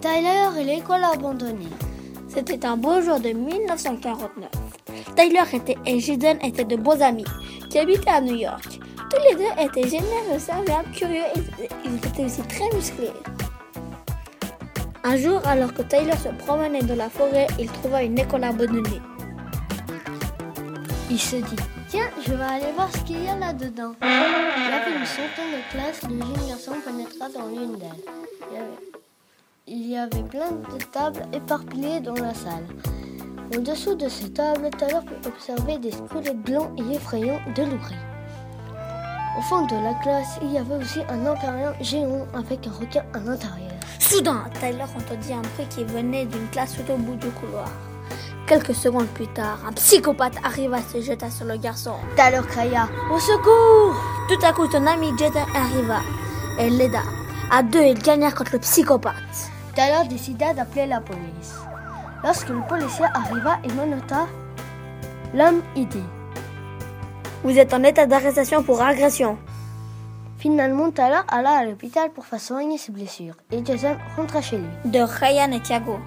Tyler et l'école abandonnée. C'était un beau jour de 1949. Tyler et Jaden étaient de beaux amis qui habitaient à New York. Tous les deux étaient généreux, serviables, curieux et ils étaient aussi très musclés. Un jour, alors que Tyler se promenait dans la forêt, il trouva une école abandonnée. Il se dit Tiens, je vais aller voir ce qu'il y a là-dedans. Il y avait une centaine de classes. Le jeune garçon pénétra dans l'une d'elles. Il y avait plein de tables éparpillées dans la salle. Au-dessous de ces tables, Tyler put observer des squelettes blancs et effrayants de l'oubli. Au fond de la classe, il y avait aussi un empérium géant avec un requin à l'intérieur. Soudain, Tyler entendit un bruit qui venait d'une classe tout au bout du couloir. Quelques secondes plus tard, un psychopathe arriva et se jeta sur le garçon. Tyler cria Au secours Tout à coup, son ami Jaden arriva et l'aida. À deux, ils gagnèrent contre le psychopathe. Tyler décida d'appeler la police. Lorsque le policier arriva et nota, l'homme y dit Vous êtes en état d'arrestation pour agression. Finalement, Tyler alla à l'hôpital pour faire soigner ses blessures et Jason rentra chez lui. De Ryan et Thiago.